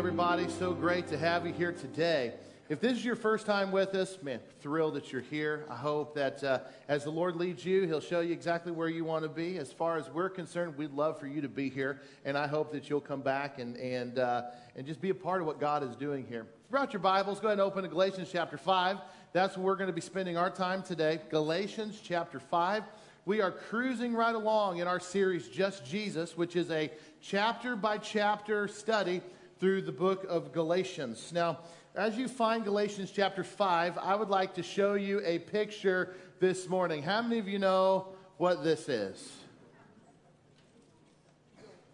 everybody. So great to have you here today. If this is your first time with us, man, thrilled that you're here. I hope that uh, as the Lord leads you, He'll show you exactly where you want to be. As far as we're concerned, we'd love for you to be here, and I hope that you'll come back and and uh, and just be a part of what God is doing here. Throughout your Bibles, go ahead and open to Galatians chapter five. That's where we're going to be spending our time today. Galatians chapter five. We are cruising right along in our series, Just Jesus, which is a chapter by chapter study through the book of Galatians. Now, as you find Galatians chapter 5, I would like to show you a picture this morning. How many of you know what this is?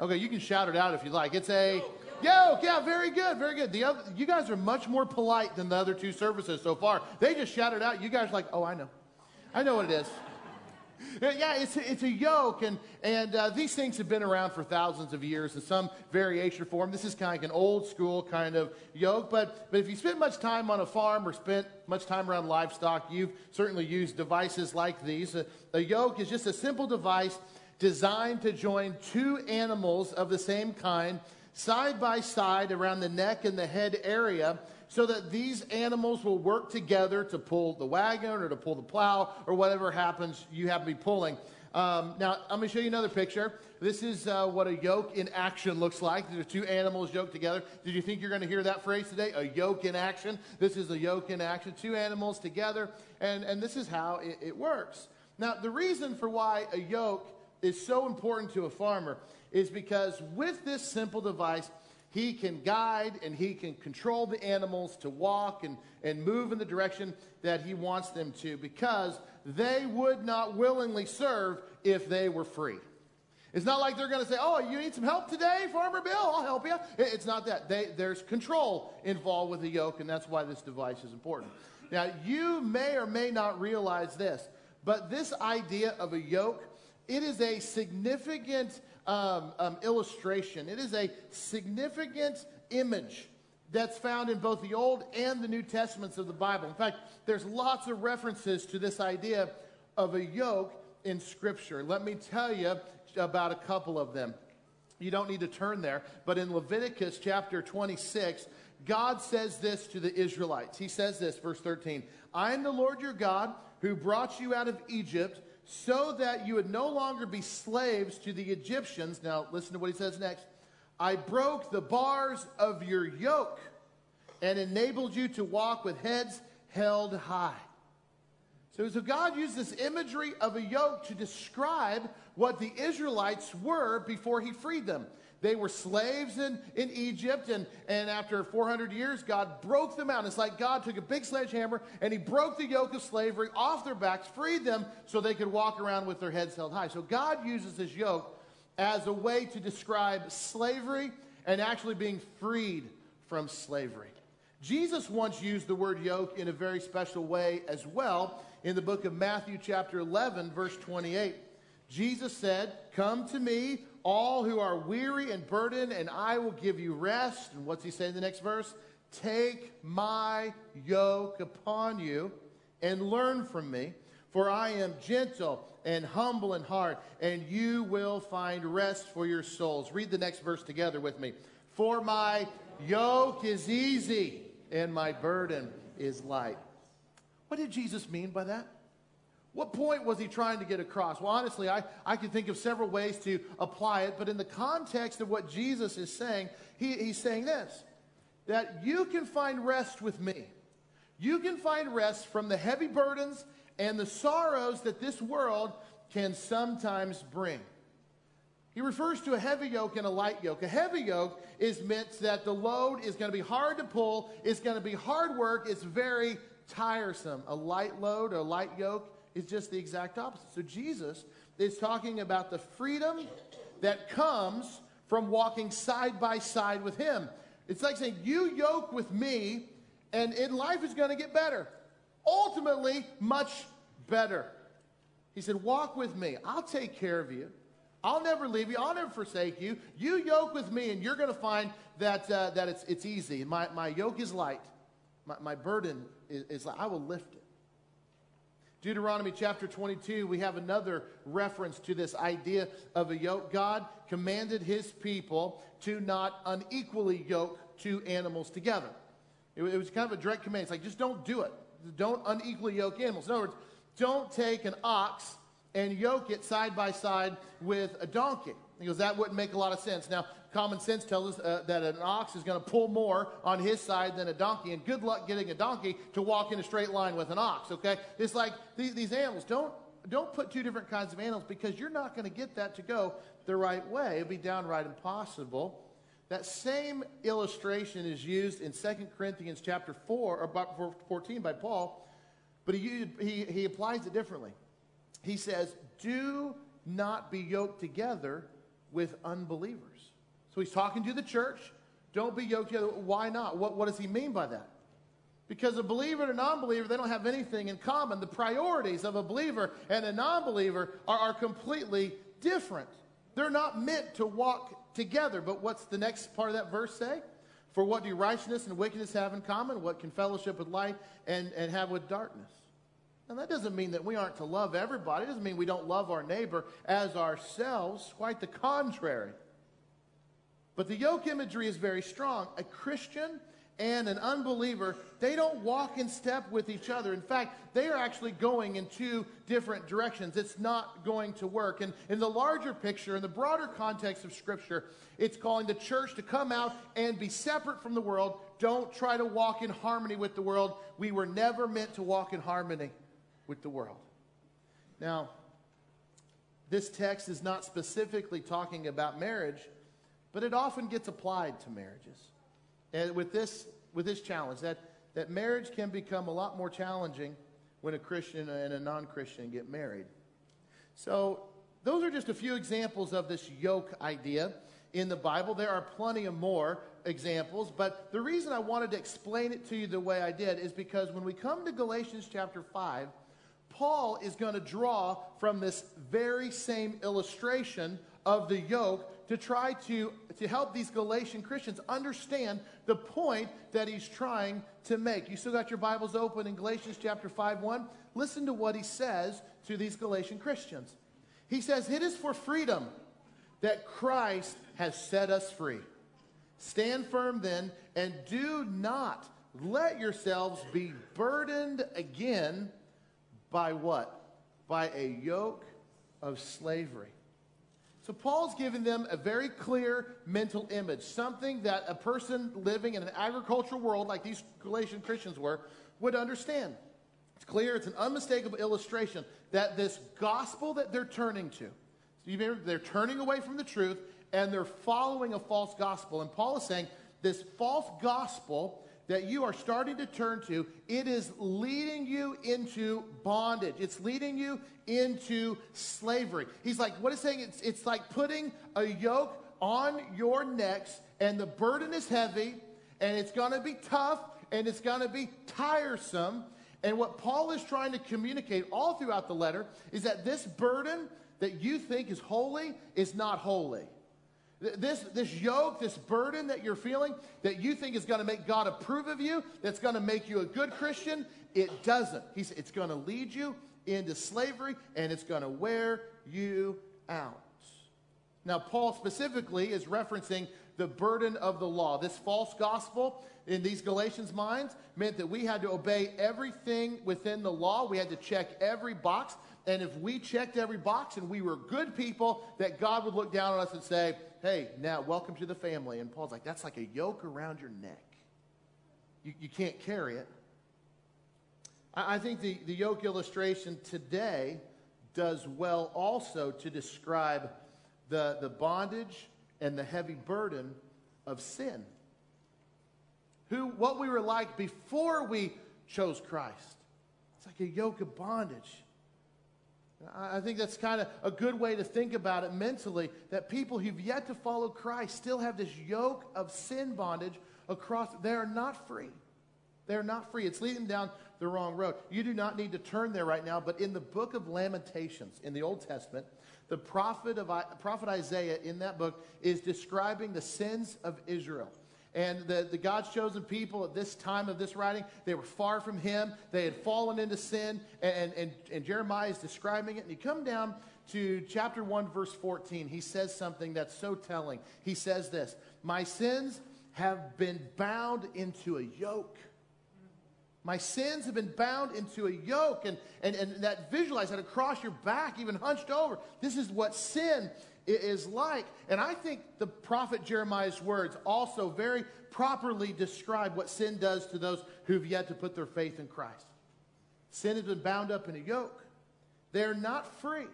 Okay, you can shout it out if you like. It's a yoke. Yeah, very good, very good. The other, you guys are much more polite than the other two services so far. They just shouted out. You guys are like, oh, I know. I know what it is. Yeah, it's a, it's a yoke, and, and uh, these things have been around for thousands of years in some variation or form. This is kind of like an old school kind of yoke, but, but if you spent much time on a farm or spent much time around livestock, you've certainly used devices like these. A, a yoke is just a simple device designed to join two animals of the same kind side by side around the neck and the head area so that these animals will work together to pull the wagon or to pull the plow or whatever happens you have to be pulling. Um, now, I'm going to show you another picture. This is uh, what a yoke in action looks like. There's two animals yoked together. Did you think you're going to hear that phrase today? A yoke in action. This is a yoke in action. Two animals together, and, and this is how it, it works. Now, the reason for why a yoke is so important to a farmer is because with this simple device, he can guide and he can control the animals to walk and, and move in the direction that he wants them to because they would not willingly serve if they were free. It's not like they're going to say, Oh, you need some help today, Farmer Bill? I'll help you. It's not that. They, there's control involved with the yoke, and that's why this device is important. Now, you may or may not realize this, but this idea of a yoke, it is a significant um, um, illustration. It is a significant image that's found in both the Old and the New Testaments of the Bible. In fact, there's lots of references to this idea of a yoke in Scripture. Let me tell you about a couple of them. You don't need to turn there, but in Leviticus chapter 26, God says this to the Israelites. He says this, verse 13 I am the Lord your God who brought you out of Egypt so that you would no longer be slaves to the Egyptians. Now, listen to what he says next. I broke the bars of your yoke and enabled you to walk with heads held high. So, so God used this imagery of a yoke to describe what the Israelites were before he freed them. They were slaves in, in Egypt, and, and after 400 years, God broke them out. It's like God took a big sledgehammer and he broke the yoke of slavery off their backs, freed them so they could walk around with their heads held high. So God uses this yoke as a way to describe slavery and actually being freed from slavery. Jesus once used the word yoke in a very special way as well in the book of Matthew, chapter 11, verse 28. Jesus said, Come to me, all who are weary and burdened, and I will give you rest. And what's he saying in the next verse? Take my yoke upon you and learn from me, for I am gentle and humble in heart, and you will find rest for your souls. Read the next verse together with me. For my yoke is easy and my burden is light. What did Jesus mean by that? What point was he trying to get across? Well, honestly, I, I can think of several ways to apply it, but in the context of what Jesus is saying, he, he's saying this that you can find rest with me. You can find rest from the heavy burdens and the sorrows that this world can sometimes bring. He refers to a heavy yoke and a light yoke. A heavy yoke is meant that the load is going to be hard to pull, it's going to be hard work, it's very tiresome. A light load, a light yoke, is just the exact opposite. So Jesus is talking about the freedom that comes from walking side by side with Him. It's like saying, You yoke with me, and in life is going to get better. Ultimately, much better. He said, Walk with me. I'll take care of you. I'll never leave you. I'll never forsake you. You yoke with me, and you're going to find that, uh, that it's, it's easy. My, my yoke is light. My, my burden is, is light. I will lift. Deuteronomy chapter 22, we have another reference to this idea of a yoke. God commanded his people to not unequally yoke two animals together. It, it was kind of a direct command. It's like, just don't do it. Don't unequally yoke animals. In other words, don't take an ox and yoke it side by side with a donkey. He goes, that wouldn't make a lot of sense. Now, common sense tells us uh, that an ox is going to pull more on his side than a donkey, and good luck getting a donkey to walk in a straight line with an ox, okay? It's like these, these animals. Don't, don't put two different kinds of animals because you're not going to get that to go the right way. It'd be downright impossible. That same illustration is used in 2 Corinthians chapter 4, or 14 by Paul, but he, he, he applies it differently. He says, Do not be yoked together with unbelievers. So he's talking to the church. Don't be yoked together. Why not? What, what does he mean by that? Because a believer and a non believer, they don't have anything in common. The priorities of a believer and a non believer are, are completely different. They're not meant to walk together. But what's the next part of that verse say? For what do righteousness and wickedness have in common? What can fellowship with light and, and have with darkness? And that doesn't mean that we aren't to love everybody. It doesn't mean we don't love our neighbor as ourselves. Quite the contrary. But the yoke imagery is very strong. A Christian and an unbeliever, they don't walk in step with each other. In fact, they are actually going in two different directions. It's not going to work. And in the larger picture, in the broader context of Scripture, it's calling the church to come out and be separate from the world. Don't try to walk in harmony with the world. We were never meant to walk in harmony with the world. Now, this text is not specifically talking about marriage, but it often gets applied to marriages. And with this, with this challenge, that, that marriage can become a lot more challenging when a Christian and a non Christian get married. So, those are just a few examples of this yoke idea in the Bible. There are plenty of more examples, but the reason I wanted to explain it to you the way I did is because when we come to Galatians chapter 5, Paul is going to draw from this very same illustration of the yoke to try to, to help these Galatian Christians understand the point that he's trying to make. You still got your Bibles open in Galatians chapter 5 1? Listen to what he says to these Galatian Christians. He says, It is for freedom that Christ has set us free. Stand firm then, and do not let yourselves be burdened again by what? By a yoke of slavery. So Paul's giving them a very clear mental image, something that a person living in an agricultural world like these Galatian Christians were would understand. It's clear, it's an unmistakable illustration that this gospel that they're turning to, they're turning away from the truth and they're following a false gospel. And Paul is saying this false gospel that you are starting to turn to, it is leading you into bondage. It's leading you into slavery. He's like, what is saying? It's, it's like putting a yoke on your necks, and the burden is heavy, and it's going to be tough, and it's going to be tiresome. And what Paul is trying to communicate all throughout the letter is that this burden that you think is holy is not holy. This, this yoke, this burden that you're feeling that you think is going to make God approve of you, that's going to make you a good Christian, it doesn't. It's going to lead you into slavery and it's going to wear you out. Now, Paul specifically is referencing the burden of the law. This false gospel in these Galatians' minds meant that we had to obey everything within the law. We had to check every box. And if we checked every box and we were good people, that God would look down on us and say, hey, now welcome to the family. And Paul's like, that's like a yoke around your neck. You, you can't carry it. I, I think the, the yoke illustration today does well also to describe the, the bondage and the heavy burden of sin. Who, what we were like before we chose Christ. It's like a yoke of bondage. I think that's kind of a good way to think about it mentally that people who've yet to follow Christ still have this yoke of sin bondage across. They are not free. They're not free. It's leading them down the wrong road. You do not need to turn there right now, but in the book of Lamentations in the Old Testament, the prophet, of, prophet Isaiah in that book is describing the sins of Israel. And the, the God's chosen people at this time of this writing, they were far from him. They had fallen into sin. And, and, and Jeremiah is describing it. And you come down to chapter 1, verse 14. He says something that's so telling. He says this My sins have been bound into a yoke. My sins have been bound into a yoke, and, and, and that visualize that across your back, even hunched over. This is what sin is like. And I think the prophet Jeremiah's words also very properly describe what sin does to those who've yet to put their faith in Christ. Sin has been bound up in a yoke, they're not free.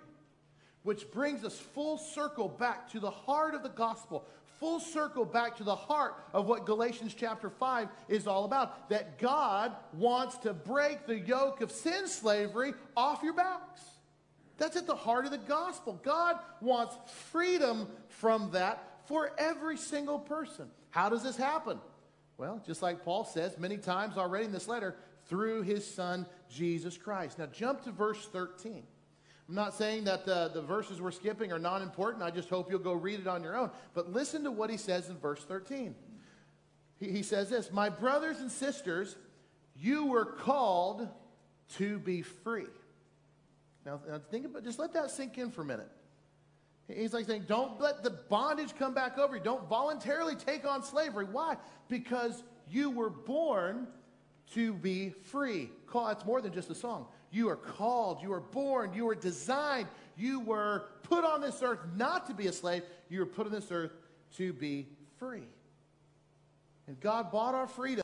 Which brings us full circle back to the heart of the gospel, full circle back to the heart of what Galatians chapter 5 is all about. That God wants to break the yoke of sin slavery off your backs. That's at the heart of the gospel. God wants freedom from that for every single person. How does this happen? Well, just like Paul says many times already in this letter, through his son, Jesus Christ. Now, jump to verse 13. I'm not saying that the, the verses we're skipping are not important. I just hope you'll go read it on your own. But listen to what he says in verse 13. He, he says this My brothers and sisters, you were called to be free. Now, now think about just let that sink in for a minute. He's like saying, don't let the bondage come back over you. Don't voluntarily take on slavery. Why? Because you were born to be free. That's more than just a song. You are called, you are born, you are designed, you were put on this earth not to be a slave, you were put on this earth to be free. And God bought our freedom.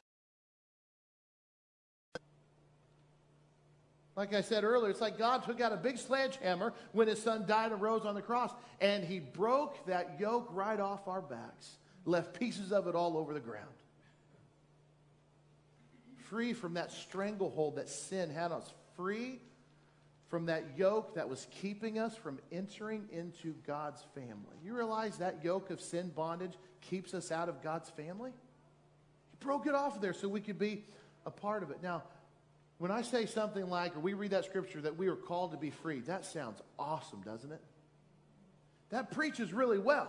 Like I said earlier, it's like God took out a big sledgehammer when his son died and rose on the cross, and he broke that yoke right off our backs, left pieces of it all over the ground. Free from that stranglehold that sin had on us, free from that yoke that was keeping us from entering into God's family. You realize that yoke of sin bondage keeps us out of God's family? He broke it off of there so we could be a part of it. Now, when I say something like, or we read that scripture that we are called to be free, that sounds awesome, doesn't it? That preaches really well.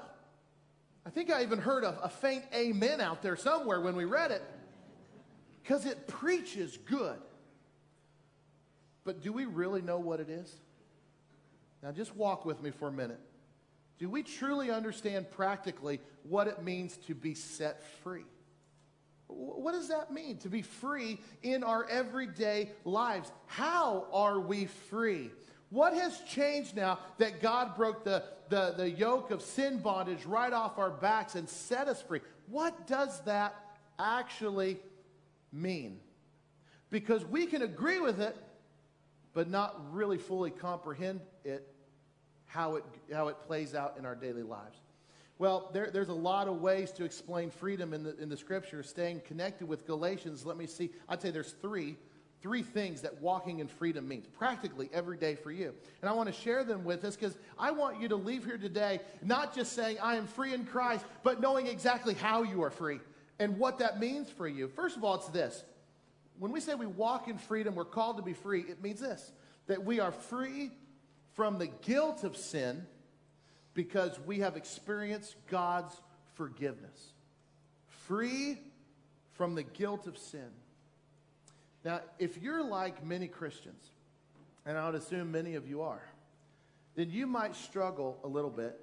I think I even heard a, a faint amen out there somewhere when we read it because it preaches good. But do we really know what it is? Now, just walk with me for a minute. Do we truly understand practically what it means to be set free? What does that mean to be free in our everyday lives? How are we free? What has changed now that God broke the, the, the yoke of sin bondage right off our backs and set us free? What does that actually mean? Because we can agree with it, but not really fully comprehend it, how it, how it plays out in our daily lives. Well, there, there's a lot of ways to explain freedom in the, in the scripture. Staying connected with Galatians, let me see. I'd say there's three, three things that walking in freedom means practically every day for you. And I want to share them with us because I want you to leave here today not just saying, I am free in Christ, but knowing exactly how you are free and what that means for you. First of all, it's this when we say we walk in freedom, we're called to be free, it means this that we are free from the guilt of sin because we have experienced God's forgiveness. Free from the guilt of sin. Now, if you're like many Christians, and I would assume many of you are, then you might struggle a little bit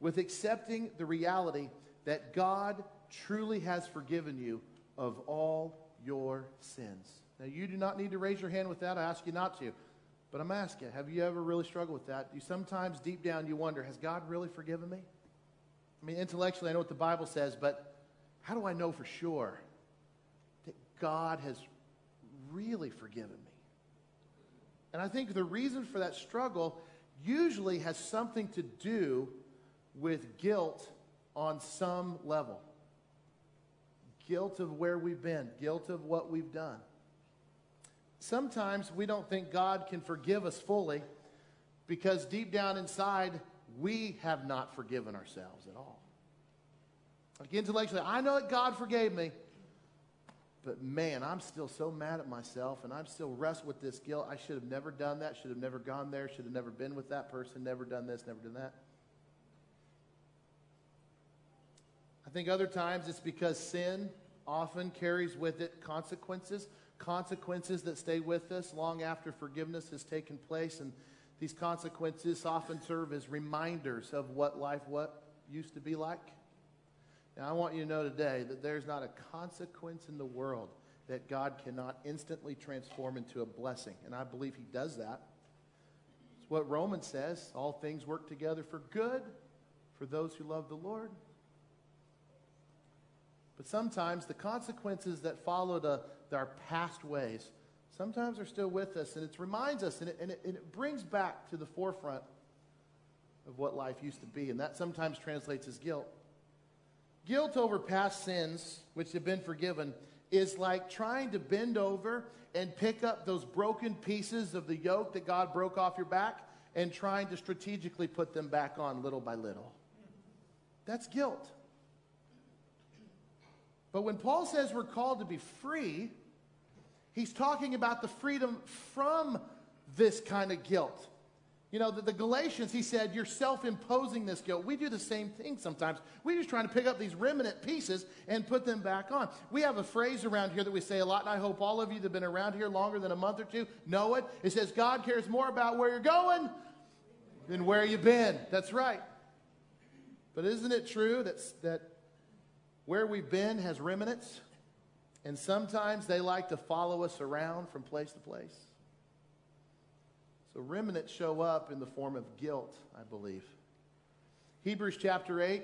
with accepting the reality that God truly has forgiven you of all your sins. Now, you do not need to raise your hand with that. I ask you not to. But I'm asking, have you ever really struggled with that? You sometimes deep down you wonder, has God really forgiven me? I mean, intellectually, I know what the Bible says, but how do I know for sure that God has really forgiven me? And I think the reason for that struggle usually has something to do with guilt on some level guilt of where we've been, guilt of what we've done. Sometimes we don't think God can forgive us fully because deep down inside, we have not forgiven ourselves at all. Like intellectually, I know that God forgave me, but man, I'm still so mad at myself and I'm still wrestling with this guilt. I should have never done that, should have never gone there, should have never been with that person, never done this, never done that. I think other times it's because sin often carries with it consequences, consequences that stay with us long after forgiveness has taken place. And these consequences often serve as reminders of what life what used to be like. Now, I want you to know today that there's not a consequence in the world that God cannot instantly transform into a blessing. And I believe He does that. It's what Romans says all things work together for good for those who love the Lord. But sometimes the consequences that follow the, our past ways sometimes are still with us. And it reminds us and it, and, it, and it brings back to the forefront of what life used to be. And that sometimes translates as guilt. Guilt over past sins, which have been forgiven, is like trying to bend over and pick up those broken pieces of the yoke that God broke off your back and trying to strategically put them back on little by little. That's guilt. But when Paul says we're called to be free, he's talking about the freedom from this kind of guilt. You know, the, the Galatians, he said, you're self imposing this guilt. We do the same thing sometimes. We're just trying to pick up these remnant pieces and put them back on. We have a phrase around here that we say a lot, and I hope all of you that have been around here longer than a month or two know it. It says, God cares more about where you're going than where you've been. That's right. But isn't it true that, that where we've been has remnants? And sometimes they like to follow us around from place to place. So remnants show up in the form of guilt, I believe. Hebrews chapter 8.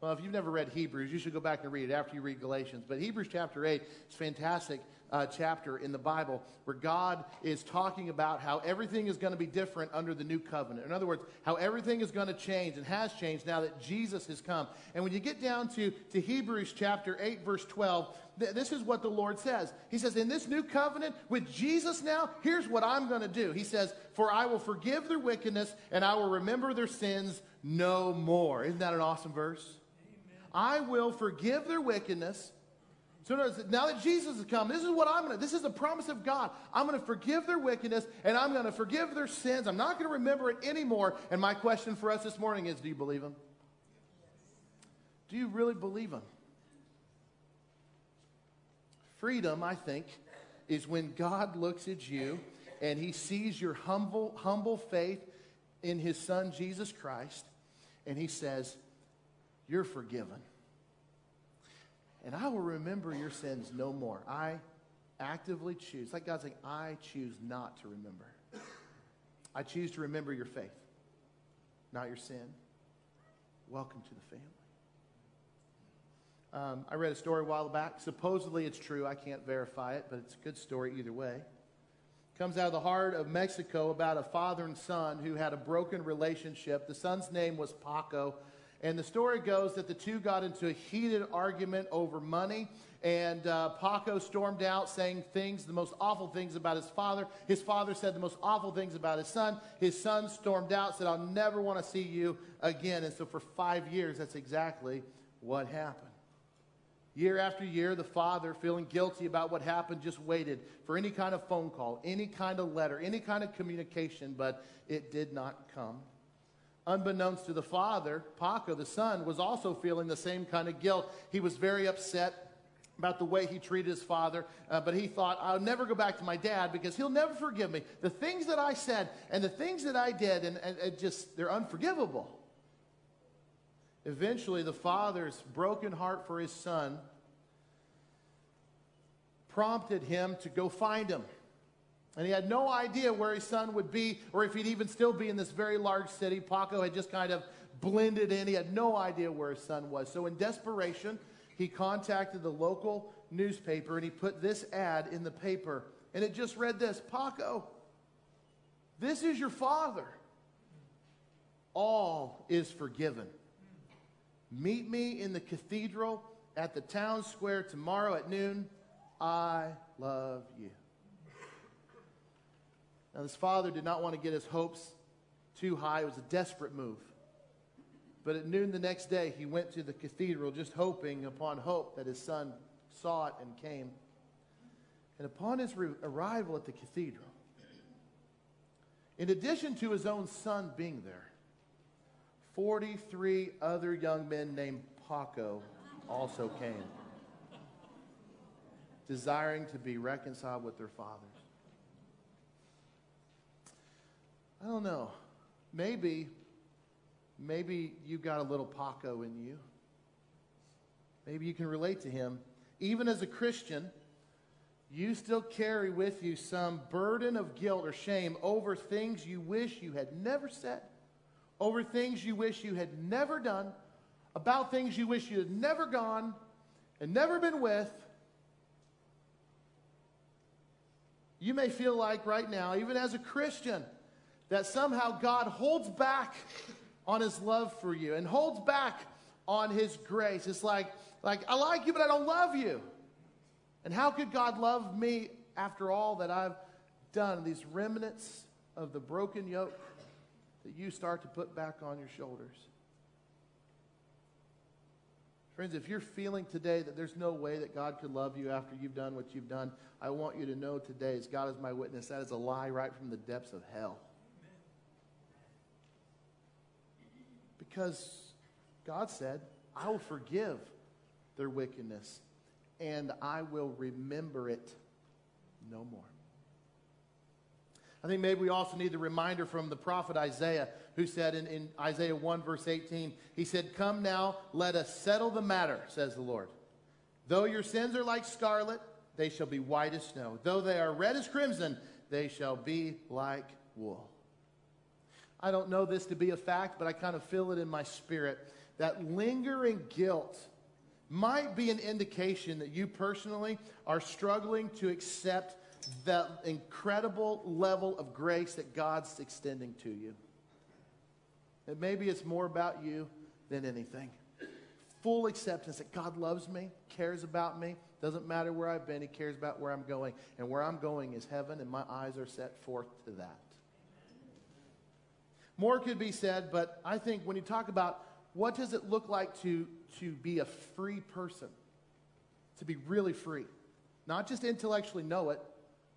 Well, if you've never read Hebrews, you should go back and read it after you read Galatians. But Hebrews chapter 8 is fantastic uh, chapter in the Bible where God is talking about how everything is going to be different under the new covenant. In other words, how everything is going to change and has changed now that Jesus has come. And when you get down to, to Hebrews chapter 8, verse 12, th- this is what the Lord says. He says, In this new covenant with Jesus now, here's what I'm going to do. He says, For I will forgive their wickedness and I will remember their sins no more. Isn't that an awesome verse? Amen. I will forgive their wickedness so now that Jesus has come, this is what I'm going to, this is the promise of God. I'm going to forgive their wickedness and I'm going to forgive their sins. I'm not going to remember it anymore. And my question for us this morning is do you believe him? Do you really believe him? Freedom, I think, is when God looks at you and he sees your humble, humble faith in his son, Jesus Christ, and he says, You're forgiven and I will remember your sins no more. I actively choose. Like God's saying, I choose not to remember. I choose to remember your faith, not your sin. Welcome to the family. Um, I read a story a while back. Supposedly it's true. I can't verify it, but it's a good story either way. Comes out of the heart of Mexico about a father and son who had a broken relationship. The son's name was Paco. And the story goes that the two got into a heated argument over money. And uh, Paco stormed out saying things, the most awful things about his father. His father said the most awful things about his son. His son stormed out, said, I'll never want to see you again. And so for five years, that's exactly what happened. Year after year, the father, feeling guilty about what happened, just waited for any kind of phone call, any kind of letter, any kind of communication, but it did not come. Unbeknownst to the father, Paco, the son, was also feeling the same kind of guilt. He was very upset about the way he treated his father, uh, but he thought, I'll never go back to my dad because he'll never forgive me. The things that I said and the things that I did, and, and, and just, they're unforgivable. Eventually, the father's broken heart for his son prompted him to go find him. And he had no idea where his son would be or if he'd even still be in this very large city. Paco had just kind of blended in. He had no idea where his son was. So, in desperation, he contacted the local newspaper and he put this ad in the paper. And it just read this Paco, this is your father. All is forgiven. Meet me in the cathedral at the town square tomorrow at noon. I love you. Now, this father did not want to get his hopes too high. It was a desperate move. But at noon the next day, he went to the cathedral just hoping upon hope that his son saw it and came. And upon his re- arrival at the cathedral, in addition to his own son being there, 43 other young men named Paco also came, desiring to be reconciled with their fathers. I don't know. Maybe, maybe you've got a little Paco in you. maybe you can relate to him. Even as a Christian, you still carry with you some burden of guilt or shame over things you wish you had never said, over things you wish you had never done, about things you wish you had never gone and never been with. You may feel like right now, even as a Christian, that somehow God holds back on his love for you and holds back on his grace. It's like, like I like you, but I don't love you. And how could God love me after all that I've done? These remnants of the broken yoke that you start to put back on your shoulders. Friends, if you're feeling today that there's no way that God could love you after you've done what you've done, I want you to know today, as God is my witness, that is a lie right from the depths of hell. Because God said, I will forgive their wickedness and I will remember it no more. I think maybe we also need the reminder from the prophet Isaiah, who said in, in, Isaiah 1, verse 18, he said, Come now, let us settle the matter, says the Lord. Though your sins are like scarlet, they shall be white as snow. Though they are red as crimson, they shall be like wool. I don't know this to be a fact, but I kind of feel it in my spirit that lingering guilt might be an indication that you personally are struggling to accept the incredible level of grace that God's extending to you. And maybe it's more about you than anything. Full acceptance that God loves me, cares about me, doesn't matter where I've been, He cares about where I'm going. And where I'm going is heaven, and my eyes are set forth to that. More could be said, but I think when you talk about what does it look like to, to be a free person, to be really free, not just intellectually know it,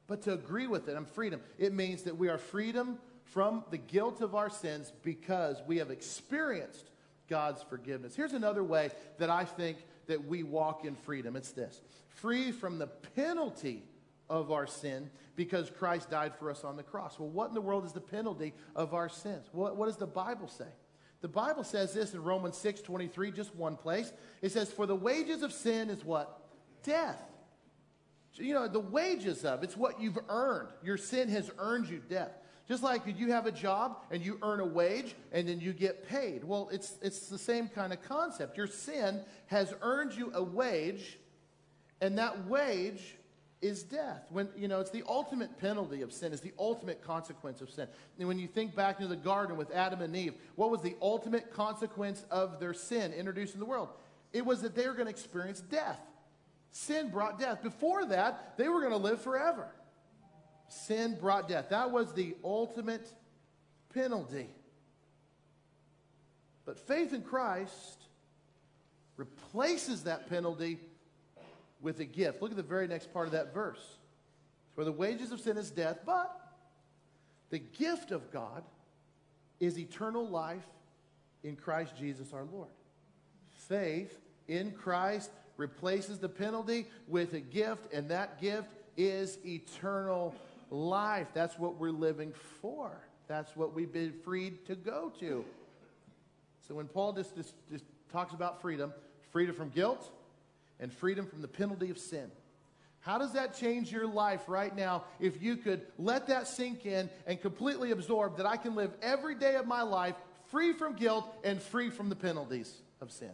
but to agree with it. I'm freedom. It means that we are freedom from the guilt of our sins because we have experienced God's forgiveness. Here's another way that I think that we walk in freedom. It's this. Free from the penalty of our sin because Christ died for us on the cross. Well, what in the world is the penalty of our sins? What, what does the Bible say? The Bible says this in Romans 6 23, just one place. It says, For the wages of sin is what? Death. You know, the wages of it's what you've earned. Your sin has earned you death. Just like you have a job and you earn a wage and then you get paid. Well, it's, it's the same kind of concept. Your sin has earned you a wage, and that wage is death. When you know it's the ultimate penalty of sin, is the ultimate consequence of sin. And when you think back into the garden with Adam and Eve, what was the ultimate consequence of their sin introduced in the world? It was that they were going to experience death. Sin brought death. Before that, they were going to live forever. Sin brought death. That was the ultimate penalty. But faith in Christ replaces that penalty with a gift. Look at the very next part of that verse. For the wages of sin is death, but the gift of God is eternal life in Christ Jesus our Lord. Faith in Christ replaces the penalty with a gift, and that gift is eternal life. That's what we're living for. That's what we've been freed to go to. So when Paul just, just, just talks about freedom, freedom from guilt, and freedom from the penalty of sin. How does that change your life right now if you could let that sink in and completely absorb that I can live every day of my life free from guilt and free from the penalties of sin?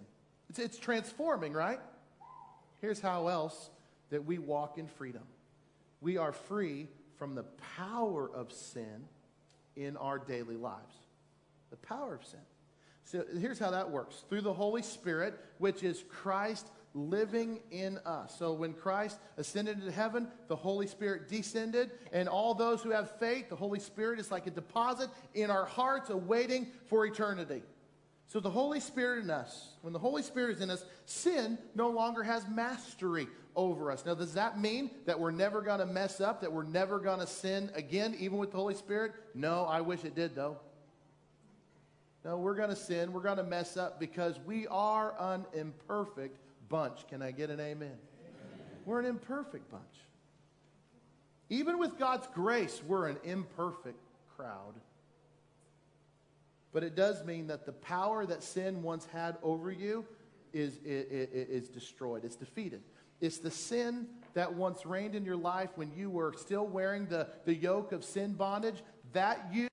It's, it's transforming, right? Here's how else that we walk in freedom we are free from the power of sin in our daily lives. The power of sin. So here's how that works through the Holy Spirit, which is Christ living in us. So when Christ ascended into heaven, the Holy Spirit descended, and all those who have faith, the Holy Spirit is like a deposit in our hearts awaiting for eternity. So the Holy Spirit in us, when the Holy Spirit is in us, sin no longer has mastery over us. Now, does that mean that we're never going to mess up, that we're never going to sin again, even with the Holy Spirit? No, I wish it did, though. No, we're going to sin. We're going to mess up because we are an imperfect bunch. Can I get an amen? amen? We're an imperfect bunch. Even with God's grace, we're an imperfect crowd. But it does mean that the power that sin once had over you is, is, is destroyed, it's defeated. It's the sin that once reigned in your life when you were still wearing the, the yoke of sin bondage. That you,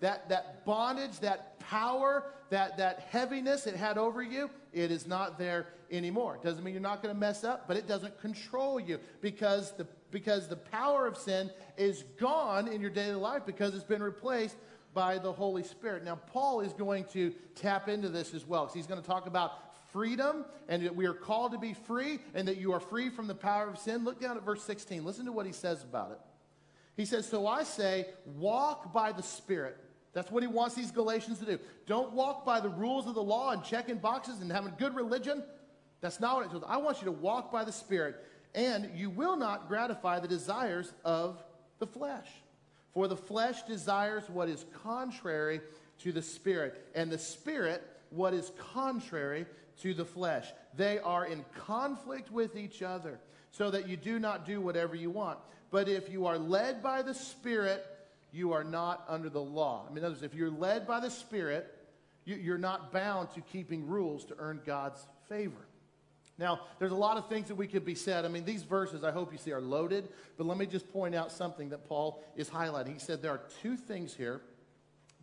that, that bondage, that power, that, that heaviness it had over you, it is not there anymore. It Doesn't mean you're not going to mess up, but it doesn't control you because the, because the power of sin is gone in your daily life because it's been replaced by the Holy Spirit. Now, Paul is going to tap into this as well because he's going to talk about freedom and that we are called to be free and that you are free from the power of sin. Look down at verse 16. Listen to what he says about it. He says, So I say, walk by the Spirit. That's what he wants these Galatians to do. Don't walk by the rules of the law and checking boxes and having good religion. That's not what it says. I want you to walk by the Spirit, and you will not gratify the desires of the flesh. For the flesh desires what is contrary to the Spirit, and the Spirit what is contrary to the flesh. They are in conflict with each other, so that you do not do whatever you want. But if you are led by the Spirit, you are not under the law. I mean, in other words, if you're led by the Spirit, you, are not bound to keeping rules to earn God's favor. Now, there's a lot of things that we could be said. I mean, these verses, I hope you see, are loaded, but let me just point out something that Paul is highlighting. He said there are two things here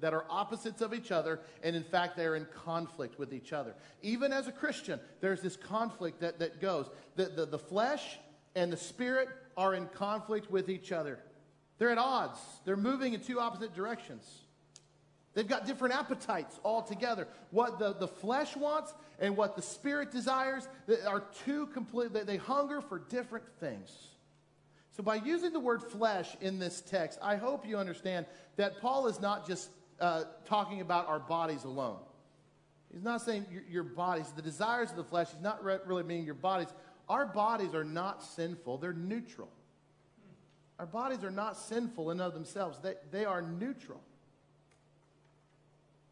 that are opposites of each other, and in fact, they're in conflict with each other. Even as a Christian, there's this conflict that, that goes. The, the, the flesh and the spirit are in conflict with each other. They're at odds, they're moving in two opposite directions. They've got different appetites altogether. What the, the flesh wants and what the spirit desires are two completely, they hunger for different things. So, by using the word flesh in this text, I hope you understand that Paul is not just uh, talking about our bodies alone. He's not saying your, your, bodies, the desires of the flesh, he's not re- really meaning your bodies. Our bodies are not sinful, they're neutral. Our bodies are not sinful in of themselves, they, they are neutral.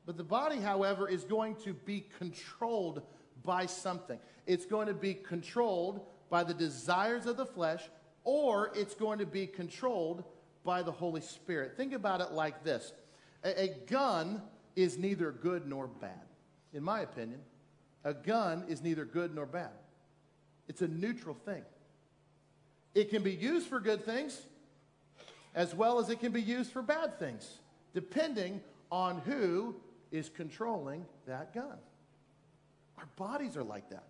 But the body, however, is going to be controlled by something. It's going to be controlled by the desires of the flesh, or it's going to be controlled by the Holy Spirit. Think about it like this a, a gun is neither good nor bad, in my opinion. A gun is neither good nor bad, it's a neutral thing. It can be used for good things as well as it can be used for bad things, depending on who is controlling that gun. Our bodies are like that.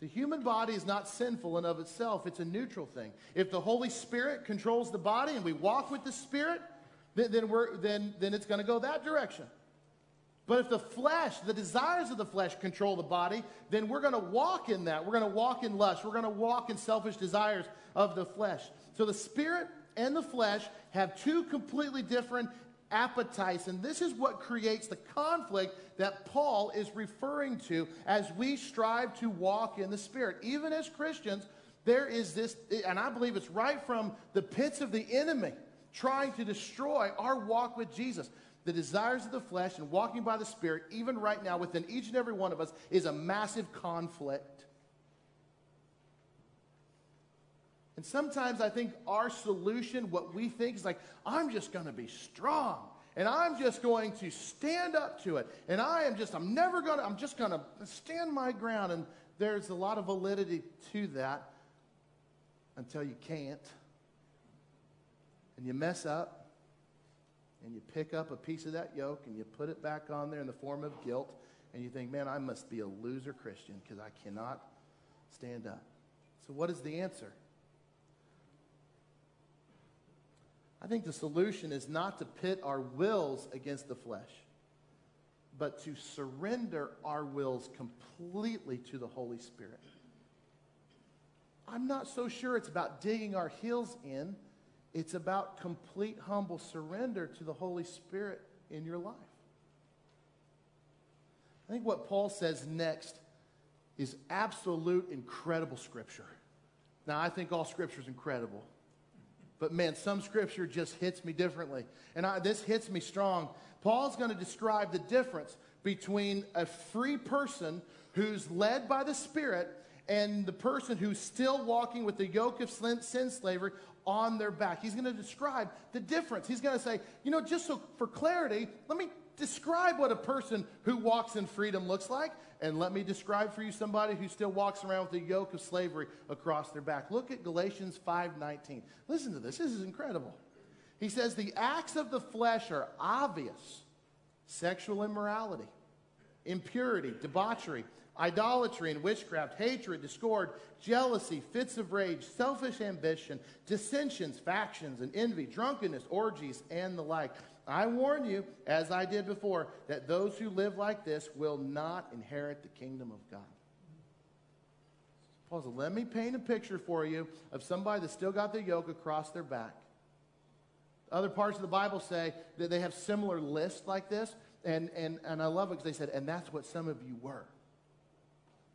The human body is not sinful in of itself, it's a neutral thing. If the Holy Spirit controls the body and we walk with the Spirit, then, then, we're, then, then it's going to go that direction. But if the flesh, the desires of the flesh control the body, then we're going to walk in that. We're going to walk in lust. We're going to walk in selfish desires of the flesh. So the spirit and the flesh have two completely different appetites. And this is what creates the conflict that Paul is referring to as we strive to walk in the Spirit. Even as Christians, there is this, and I believe it's right from the pits of the enemy trying to destroy our walk with Jesus. The desires of the flesh and walking by the Spirit, even right now within each and every one of us, is a massive conflict. And sometimes I think our solution, what we think is like, I'm just going to be strong and I'm just going to stand up to it. And I am just, I'm never going to, I'm just going to stand my ground. And there's a lot of validity to that until you can't. And you mess up and you pick up a piece of that yoke and you put it back on there in the form of guilt. And you think, man, I must be a loser Christian because I cannot stand up. So, what is the answer? Think the solution is not to pit our wills against the flesh, but to surrender our wills completely to the Holy Spirit. I'm not so sure it's about digging our heels in. It's about complete humble surrender to the Holy Spirit in your life. I think what Paul says next is absolute incredible scripture. Now, I think all scripture is incredible. But man, some scripture just hits me differently. And I, this hits me strong. Paul's going to describe the difference between a free person who's led by the Spirit and the person who's still walking with the yoke of sin slavery on their back. He's going to describe the difference. He's going to say, you know, just so for clarity, let me describe what a person who walks in freedom looks like, and let me describe for you somebody who still walks around with the yoke of slavery across their back. Look at Galatians 5:19. Listen to this. This is incredible. He says the acts of the flesh are obvious. Sexual immorality, impurity, debauchery, idolatry and witchcraft, hatred, discord, jealousy, fits of rage, selfish ambition, dissensions, factions, and envy, drunkenness, orgies, and the like. I warn you, as I did before, that those who live like this will not inherit the kingdom of God. Paul said, let me paint a picture for you of somebody that still got the yoke across their back. Other parts of the Bible say that they have similar lists like this. And, and, and I love it because they said, and that's what some of you were.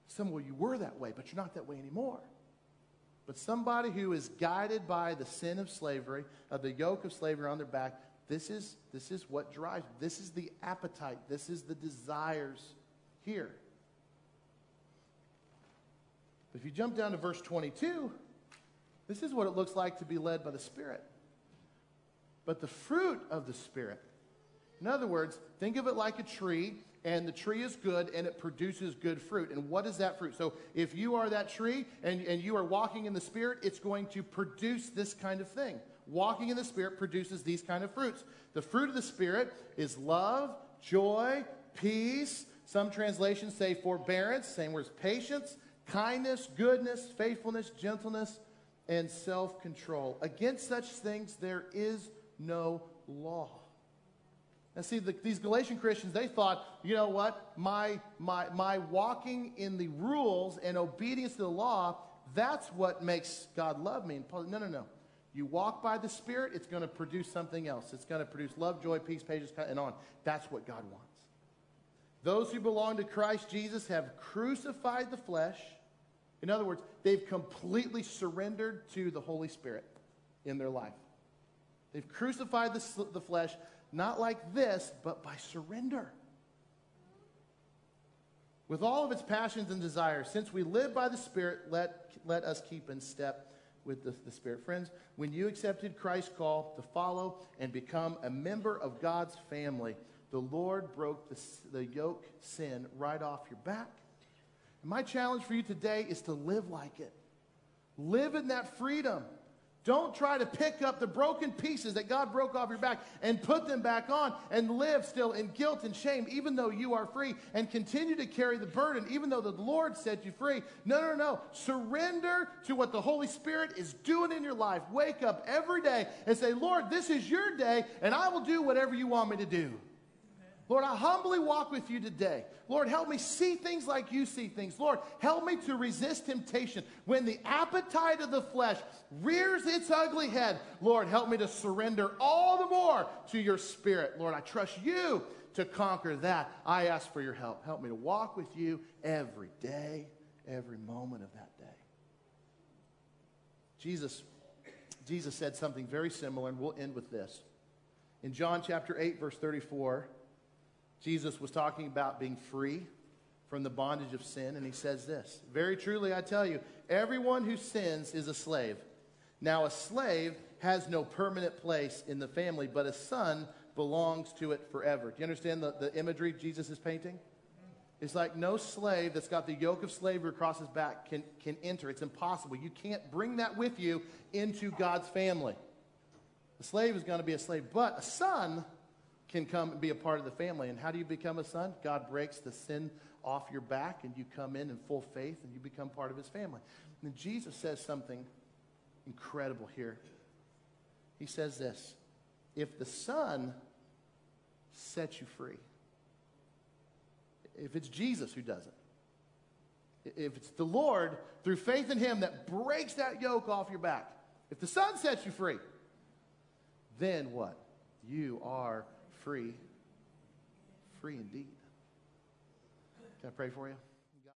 Some of you were that way, but you're not that way anymore. But somebody who is guided by the sin of slavery, of the yoke of slavery on their back, this is, this is what drives. This is the appetite. This is the desires here. If you jump down to verse 22, this is what it looks like to be led by the Spirit. But the fruit of the Spirit, in other words, think of it like a tree and the tree is good and it produces good fruit. And what is that fruit? So if you are that tree and, and you are walking in the Spirit, it's going to produce this kind of thing. Walking in the Spirit produces these kind of fruits. The fruit of the Spirit is love, joy, peace. Some translations say forbearance, same words, patience, kindness, goodness, faithfulness, gentleness, and self control. Against such things there is no law. Now, see, the, these Galatian Christians, they thought, you know what? My, my, my walking in the rules and obedience to the law, that's what makes God love me. And Paul, no, no, no. You walk by the Spirit, it's going to produce something else. It's going to produce love, joy, peace, patience, and on. That's what God wants. Those who belong to Christ Jesus have crucified the flesh. In other words, they've completely surrendered to the Holy Spirit in their life. They've crucified the, the flesh not like this, but by surrender. With all of its passions and desires, since we live by the Spirit, let, let us keep in step with the, the Spirit. Friends, when you accepted Christ's call to follow and become a member of God's family, the Lord broke the, the yoke sin right off your back. And my challenge for you today is to live like it. Live in that freedom. Don't try to pick up the broken pieces that God broke off your back and put them back on and live still in guilt and shame, even though you are free, and continue to carry the burden, even though the Lord set you free. No, no, no. Surrender to what the Holy Spirit is doing in your life. Wake up every day and say, Lord, this is your day, and I will do whatever you want me to do. Lord, I humbly walk with you today. Lord, help me see things like you see things. Lord, help me to resist temptation. When the appetite of the flesh rears its ugly head, Lord, help me to surrender all the more to your spirit. Lord, I trust you to conquer that. I ask for your help. Help me to walk with you every day, every moment of that day. Jesus, Jesus said something very similar, and we'll end with this. In John chapter 8, verse 34, Jesus was talking about being free from the bondage of sin, and he says this Very truly, I tell you, everyone who sins is a slave. Now, a slave has no permanent place in the family, but a son belongs to it forever. Do you understand the, the imagery Jesus is painting? It's like no slave that's got the yoke of slavery across his back can, can enter. It's impossible. You can't bring that with you into God's family. A slave is going to be a slave, but a son can come and be a part of the family. And how do you become a son? God breaks the sin off your back, and you come in in full faith, and you become part of his family. And Jesus says something incredible here. He says this If the Son sets you free, if it's Jesus who does it, if it's the Lord through faith in Him that breaks that yoke off your back, if the Son sets you free, then what? You are free, free indeed. Can I pray for you?